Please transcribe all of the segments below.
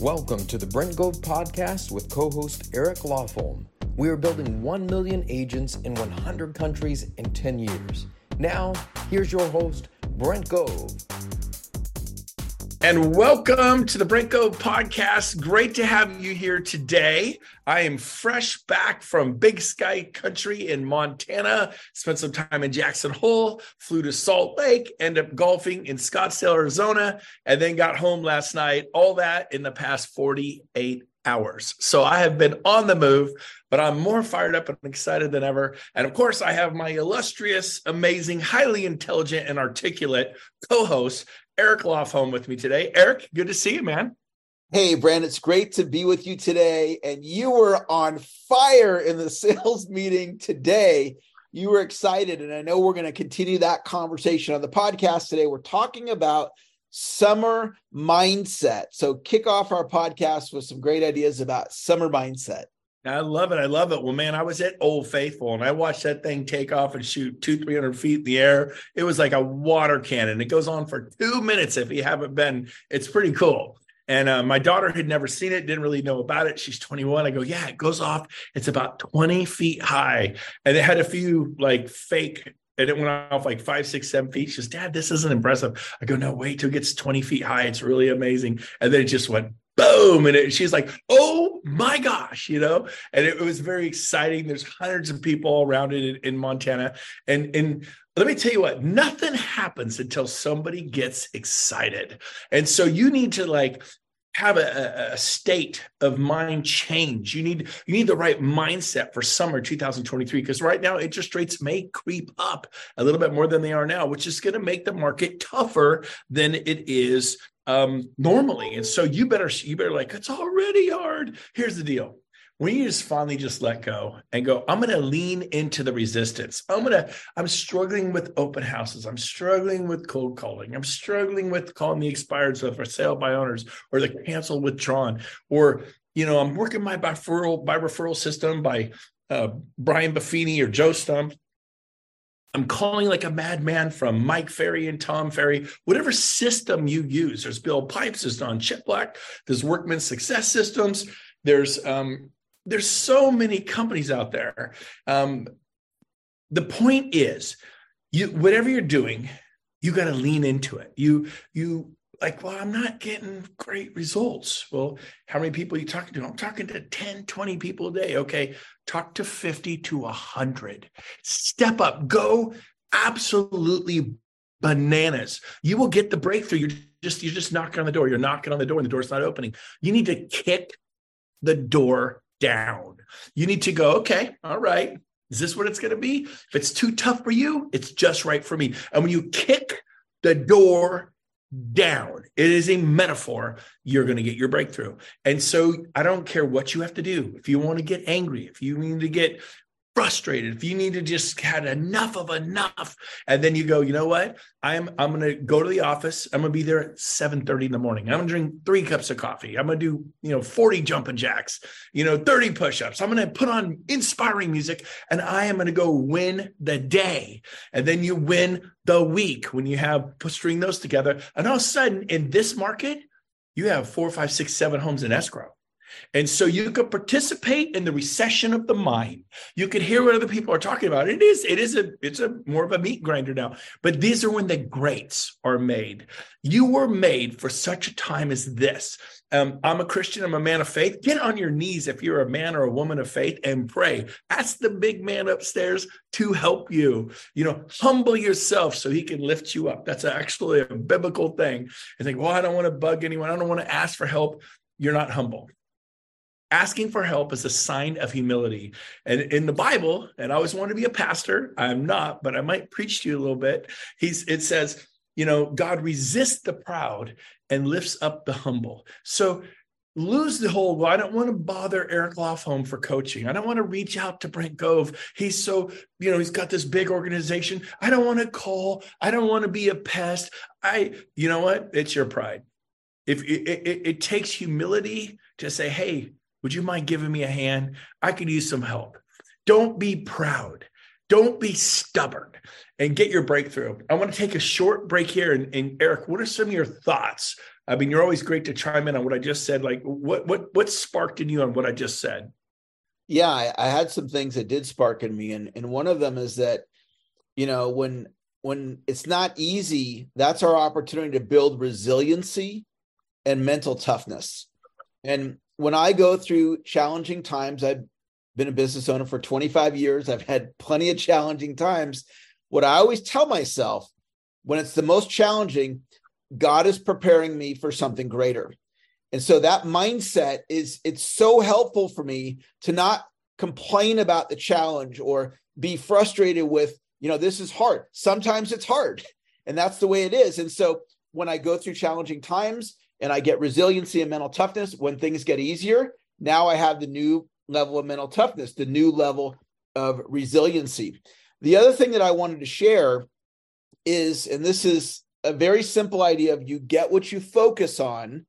Welcome to the Brent Gove podcast with co host Eric Lofholm. We are building 1 million agents in 100 countries in 10 years. Now, here's your host, Brent Gove. And welcome to the Gove podcast. Great to have you here today. I am fresh back from Big Sky Country in Montana. Spent some time in Jackson Hole, flew to Salt Lake, ended up golfing in Scottsdale, Arizona, and then got home last night. All that in the past 48 hours. So I have been on the move, but I'm more fired up and excited than ever. And of course, I have my illustrious, amazing, highly intelligent, and articulate co host, Eric Lofholm with me today. Eric, good to see you, man. Hey, Brent, it's great to be with you today. And you were on fire in the sales meeting today. You were excited. And I know we're going to continue that conversation on the podcast today. We're talking about summer mindset. So, kick off our podcast with some great ideas about summer mindset. I love it. I love it. Well, man, I was at Old Faithful and I watched that thing take off and shoot two, 300 feet in the air. It was like a water cannon. It goes on for two minutes. If you haven't been, it's pretty cool. And uh, my daughter had never seen it, didn't really know about it. She's 21. I go, yeah, it goes off. It's about 20 feet high. And it had a few like fake and it went off like five, six, seven feet. She says, Dad, this isn't impressive. I go, no, wait till it gets 20 feet high. It's really amazing. And then it just went boom. And it, she's like, oh my gosh, you know? And it, it, was very exciting. There's hundreds of people around it in, in Montana. And, and let me tell you what, nothing happens until somebody gets excited. And so you need to like have a, a, state of mind change. You need you need the right mindset for summer 2023 because right now interest rates may creep up a little bit more than they are now, which is going to make the market tougher than it is um, normally. And so you better you better like it's already hard. Here's the deal. When you just finally just let go and go, I'm going to lean into the resistance. I'm going to, I'm struggling with open houses. I'm struggling with cold calling. I'm struggling with calling the expired stuff for sale by owners or the cancel withdrawn. Or, you know, I'm working my by referral, by referral system by uh, Brian Buffini or Joe Stumpf I'm calling like a madman from Mike Ferry and Tom Ferry, whatever system you use. There's Bill Pipes, there's Don Chiplak, there's Workman Success Systems. There's um, there's so many companies out there. Um, the point is, you whatever you're doing, you got to lean into it. You you like, well, I'm not getting great results. Well, how many people are you talking to? I'm talking to 10, 20 people a day. Okay. Talk to 50 to 100. Step up. Go absolutely bananas. You will get the breakthrough. You're just, you're just knocking on the door. You're knocking on the door and the door's not opening. You need to kick the door down. You need to go, okay, all right. Is this what it's going to be? If it's too tough for you, it's just right for me. And when you kick the door down. It is a metaphor. You're going to get your breakthrough. And so I don't care what you have to do. If you want to get angry, if you need to get frustrated, if you need to just had enough of enough, and then you go, you know what? I'm I'm gonna go to the office. I'm gonna be there at 7 30 in the morning. I'm gonna drink three cups of coffee. I'm gonna do, you know, 40 jumping jacks, you know, 30 push-ups. I'm gonna put on inspiring music and I am gonna go win the day. And then you win the week when you have string those together. And all of a sudden in this market, you have four, five, six, seven homes in escrow. And so you could participate in the recession of the mind. You could hear what other people are talking about. It is, it is a, it's a more of a meat grinder now. But these are when the greats are made. You were made for such a time as this. Um, I'm a Christian. I'm a man of faith. Get on your knees if you're a man or a woman of faith and pray. Ask the big man upstairs to help you. You know, humble yourself so he can lift you up. That's actually a biblical thing. And think, well, I don't want to bug anyone. I don't want to ask for help. You're not humble asking for help is a sign of humility. And in the Bible, and I always want to be a pastor, I'm not, but I might preach to you a little bit. He's it says, you know, God resists the proud and lifts up the humble. So lose the whole well, I don't want to bother Eric Lofholm for coaching. I don't want to reach out to Brent Gove. He's so, you know, he's got this big organization. I don't want to call. I don't want to be a pest. I, you know what? It's your pride. If it, it, it takes humility to say, hey, would you mind giving me a hand? I could use some help. Don't be proud. Don't be stubborn and get your breakthrough. I want to take a short break here. And, and Eric, what are some of your thoughts I mean, you're always great to chime in on what I just said. Like, what what what sparked in you on what I just said? Yeah, I, I had some things that did spark in me, and and one of them is that, you know, when when it's not easy, that's our opportunity to build resiliency and mental toughness. And when I go through challenging times, I've been a business owner for 25 years. I've had plenty of challenging times. What I always tell myself when it's the most challenging, God is preparing me for something greater. And so that mindset is it's so helpful for me to not complain about the challenge or be frustrated with, you know, this is hard. Sometimes it's hard. And that's the way it is. And so when I go through challenging times and I get resiliency and mental toughness, when things get easier, now I have the new level of mental toughness, the new level of resiliency. The other thing that I wanted to share is, and this is a very simple idea of you get what you focus on,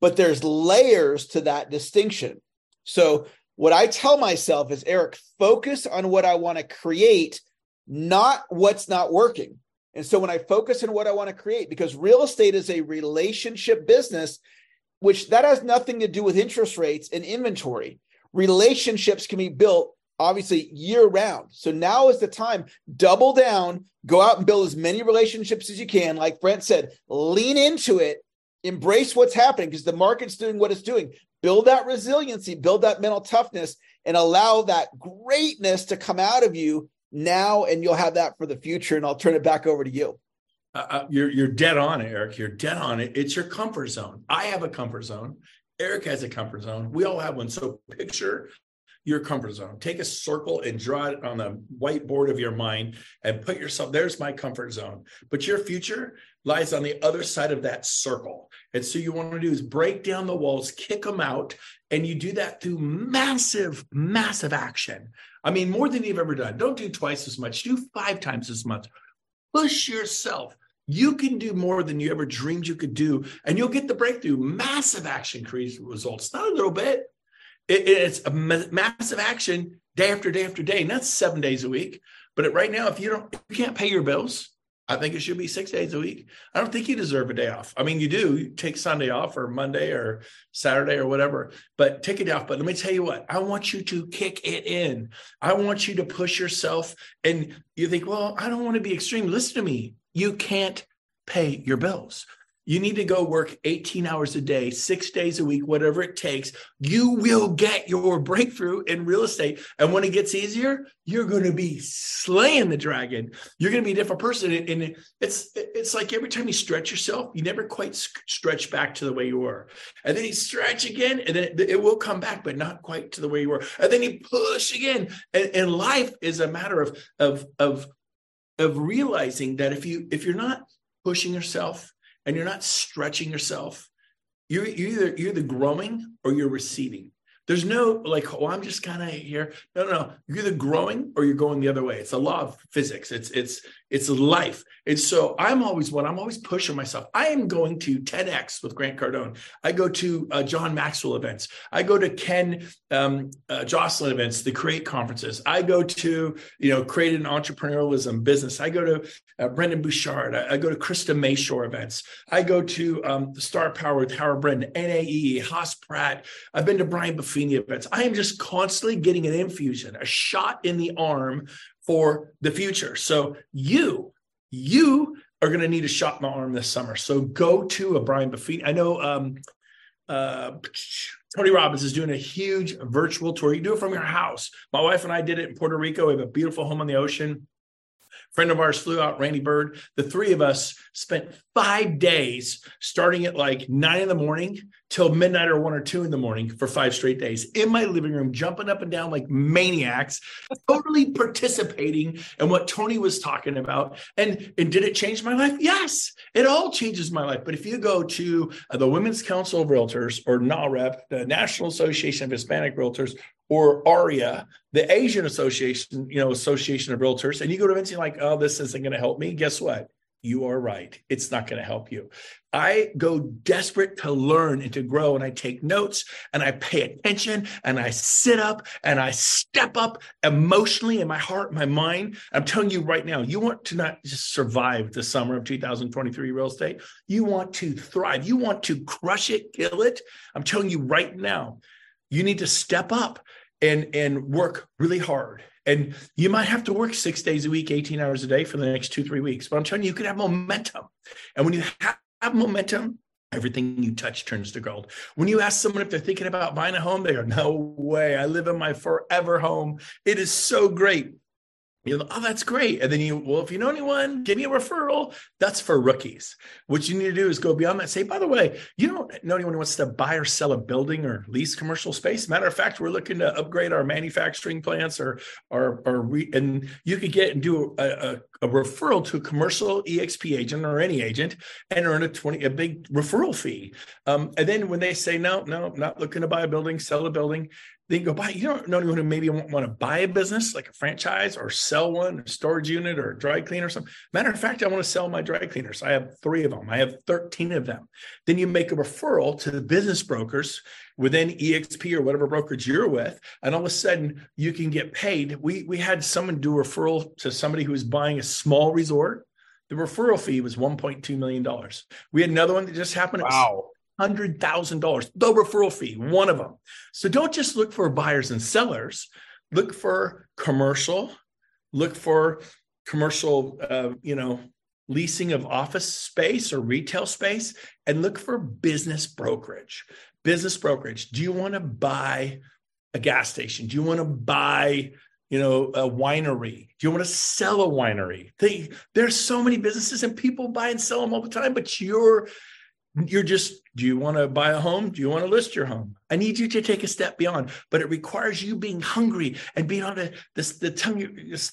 but there's layers to that distinction. So, what I tell myself is, Eric, focus on what I want to create, not what's not working. And so, when I focus on what I want to create, because real estate is a relationship business, which that has nothing to do with interest rates and inventory. Relationships can be built obviously year round. So now is the time, double down, go out and build as many relationships as you can. Like Brent said, lean into it, embrace what's happening because the market's doing what it's doing. Build that resiliency, build that mental toughness, and allow that greatness to come out of you now. And you'll have that for the future. And I'll turn it back over to you. Uh, uh you're you're dead on, it, Eric. You're dead on it. It's your comfort zone. I have a comfort zone. Eric has a comfort zone. We all have one. So picture your comfort zone. Take a circle and draw it on the whiteboard of your mind and put yourself there's my comfort zone. But your future lies on the other side of that circle. And so you want to do is break down the walls, kick them out, and you do that through massive, massive action. I mean, more than you've ever done. Don't do twice as much, do five times as much. Push yourself. You can do more than you ever dreamed you could do, and you'll get the breakthrough. Massive action creates results, not a little bit. It, it's a massive action day after day after day, that's seven days a week. But right now, if you don't, if you can't pay your bills, I think it should be six days a week. I don't think you deserve a day off. I mean, you do. You take Sunday off or Monday or Saturday or whatever, but take it off. But let me tell you what, I want you to kick it in. I want you to push yourself. And you think, well, I don't want to be extreme. Listen to me. You can't pay your bills. You need to go work 18 hours a day, six days a week, whatever it takes. You will get your breakthrough in real estate. And when it gets easier, you're going to be slaying the dragon. You're going to be a different person. And it's it's like every time you stretch yourself, you never quite stretch back to the way you were. And then you stretch again, and then it will come back, but not quite to the way you were. And then you push again. And, and life is a matter of of of of realizing that if you if you're not pushing yourself and you're not stretching yourself, you're, you're either you're either growing or you're receding. There's no like, oh, I'm just kind of here. No, no, no. You're either growing or you're going the other way. It's a law of physics. It's it's it's life. And so I'm always one. I'm always pushing myself. I am going to TEDx with Grant Cardone. I go to uh, John Maxwell events. I go to Ken um, uh, Jocelyn events, the Create conferences. I go to you know Create an Entrepreneurialism business. I go to uh, Brendon Burchard. I, I, go to Krista Mashore events. I go to um, Star Power with Howard Brinton, NAE, Hoss Pratt. I've been to Brian Buffini events. I am just constantly getting an infusion, a shot in the arm for the future. So you, you are going to need a shot in the arm this summer. So go to a Brian Buffini. I know um, uh, Tony Robbins is doing a huge virtual tour. You do it from your house. My wife and I did it in Puerto Rico. We have a beautiful home on the ocean friend of ours flew out, Randy Bird. The three of us spent five days starting at like nine in the morning till midnight or one or two in the morning for five straight days in my living room, jumping up and down like maniacs, totally participating in what Tony was talking about. And, and did it change my life? Yes, it all changes my life. But if you go to the Women's Council of Realtors or NAHREP, the National Association of Hispanic Realtors, or AREAA, the Asian Association, you know, Association of Realtors, and you go to events and like, oh, this isn't going to help me. Guess what? you are right. It's not going to help you. I go desperate to learn and to grow, and I take notes and I pay attention and I sit up and I step up emotionally in my heart, my mind. I'm telling you right now, you want to not just survive the summer of 2023 real estate, you want to thrive, you want to crush it, kill it. I'm telling you right now, you need to step up and and work really hard and you might have to work six days a week, 18 hours a day for the next two, three weeks. But I'm telling you, you can have momentum. And when you have, momentum, everything you touch turns to gold. When you ask someone if they're thinking about buying a home, they go, No way. I live in my forever home. It is so great you know, oh, that's great. And then you, well, if you know anyone, give me a referral. That's for rookies. What you need to do is go beyond that. Say, by the way, you don't know anyone who wants to buy or sell a building or lease commercial space. Matter of fact, we're looking to upgrade our manufacturing plants or, or, or re, and you could get and do a, a, a, referral to a commercial EXP agent or any agent and earn a 20, a big referral fee. Um, and then when they say, no, no, not looking to buy a building, sell a building, they go buy. You don't know anyone who maybe want, want to buy a business like a franchise or sell one, a storage unit or a dry cleaner or something. Matter of fact, I want to sell my dry cleaners. I have three of them. I have 13 of them. Then you make a referral to the business brokers within EXP or whatever brokerage you're with, and all of a sudden you can get paid. We we had someone do a referral to somebody who was buying a small resort. The referral fee was 1.2 million dollars. We had another one that just happened. Wow. $100,000, the referral fee, one of them. So don't just look for buyers and sellers, look for commercial, look for commercial, uh, you know, leasing of office space or retail space, and look for business brokerage. Business brokerage. Do you want to buy a gas station? Do you want to buy you know, a winery? Do you want to sell a winery? They, there's so many businesses and people buy and sell them all the time, but you're you're just do you want to buy a home? Do you want to list your home? I need you to take a step beyond but it requires you being hungry and being on the the tongue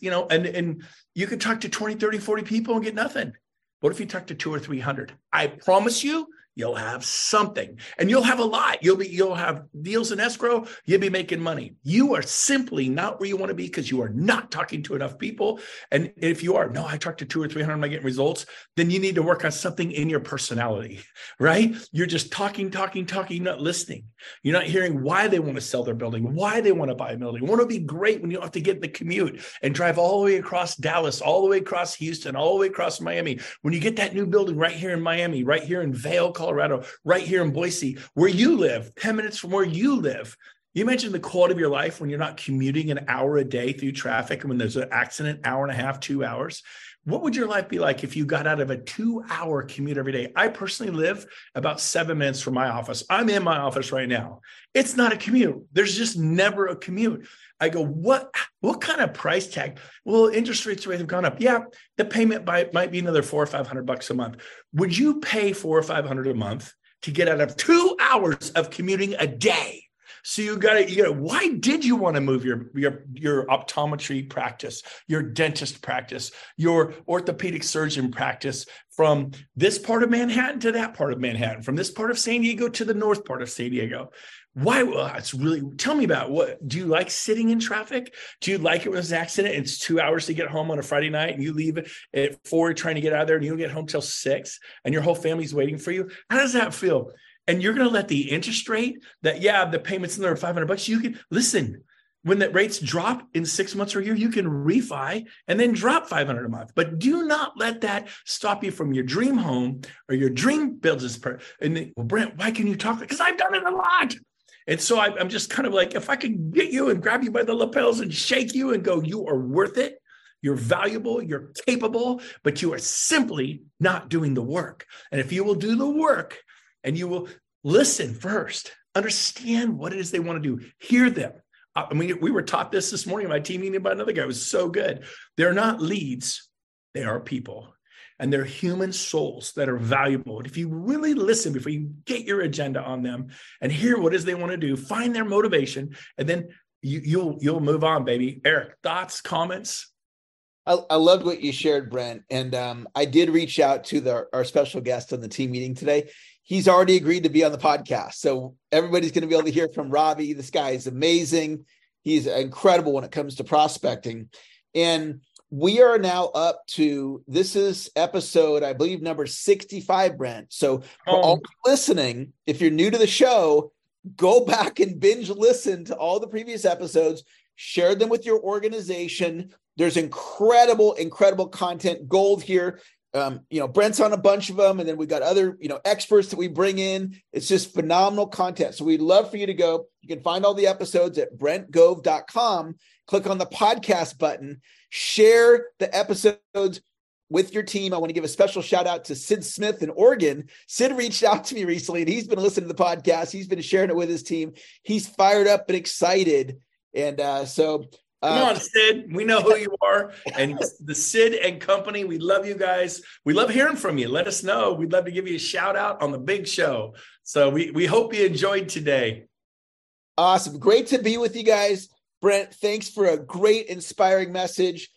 you know and and you could talk to 20 30 40 people and get nothing. What if you talk to two or three hundred? I promise you you'll have something and you'll have a lot. You'll be you'll have deals in escrow. You'll be making money. You are simply not where you want to be because you are not talking to enough people. And if you are no i talked to two or three hundred am I getting results then you need to work on something in your personality right? You're just talking talking talking not listening. You're not hearing why they want to sell their building why they want to buy a building. Want to be great when you have to get the commute and drive all the way across dallas all the way across houston all the way across miami? When you get that new building right here in miami right here in Vail Colorado, right here in Boise, where you live, 10 minutes from where you live. You mentioned the quality of your life when you're not commuting an hour a day through traffic and when there's an accident, hour and a half, two hours. What would your life be like if you got out of a two hour commute every day? I personally live about seven minutes from my office. I'm in my office right now. It's not a commute. There's just never a commute. I go, what what kind of price tag? Well, interest rates have gone up. Yeah, the payment by, might be another four or five hundred bucks a month. Would you pay four or five hundred a month to get out of two hours of commuting a day? So you got to, you got why did you want to move your, your, your optometry practice, your dentist practice, your orthopedic surgeon practice from this part of Manhattan to that part of Manhattan, from this part of San Diego to the north part of San Diego? Why well, it's really tell me about what do you like sitting in traffic? Do you like it when it's an accident it's two hours to get home on a friday night and you leave at four trying to get out of there and you don't get home till six and your whole family's waiting for you? How does that feel? And you're going to let the interest rate that yeah the payments in there are 500 bucks you can listen when the rates drop in six months or a year you can refi and then drop 500 a month. But do not let that stop you from your dream home or your dream business and then, well brent why can you talk? Because i've done it a lot and so I, am just kind of like, if I could get you and grab you by the lapels and shake you and go, you are worth it. You're valuable, you're capable, but you are simply not doing the work. And if you will do the work and you will listen first, understand what it is they want to do, hear them. I mean, we were taught this this morning in my team meeting by another guy. It was so good. They're not leads, they are people and they're human souls that are valuable. And if you really listen before you get your agenda on them and hear what is they want to do, find their motivation, and then you, you'll you'll move on, baby. Eric, thoughts, comments? I, I loved what you shared, Brent, and um, I did reach out to the, our special guest on the team meeting today. He's already agreed to be on the podcast, so everybody's going to be able to hear from Robbie. This guy is amazing. He's incredible when it comes to prospecting, and we are now up to this is episode, I believe, number 65, Brent. So for Oh. all listening, if you're new to the show, go back and binge listen to all the previous episodes, share them with your organization. There's incredible, incredible content gold here. Um, you know, Brent's on a bunch of them, and then we got other, you know, experts that we bring in. It's just phenomenal content. So we'd love for you to go. You can find all the episodes at brentgove.com. Click on the podcast button, share the episodes with your team. I want to give a special shout out to Sid Smith in Oregon. Sid reached out to me recently and he's been listening to the podcast. He's been sharing it with his team. He's fired up and excited. And uh, so, Come uh, on, Sid. We know who you are. And the Sid and company, we love you guys. We love hearing from you. Let us know. We'd love to give you a shout out on the big show. So we, we hope you enjoyed today. awesome. Great to be with you guys. Brent, thanks for a great, inspiring message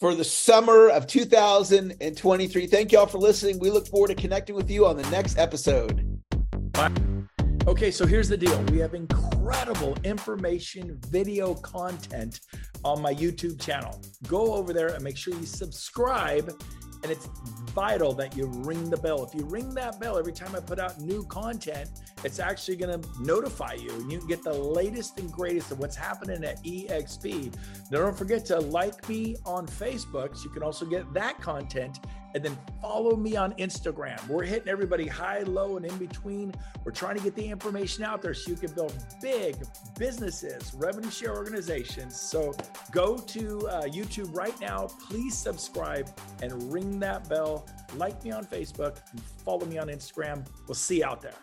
for the summer of 2023. Thank you all for listening. We look forward to connecting with you on the next episode. Okay, so here's the deal. We have incredible information, video content on my YouTube channel. Go over there and make sure you subscribe. And it's vital that you ring the bell. If you ring that bell every time I put out new content, it's actually going to notify you and you can get the latest and greatest of what's happening at EXP. Now, don't forget to like me on Facebook so you can also get that content and then follow me on Instagram. We're hitting everybody high, low, and in between. We're trying to get the information out there so you can build big businesses, revenue share organizations. So go to uh, YouTube right now. Please subscribe and ring that bell. Like me on Facebook and follow me on Instagram. We'll see you out there.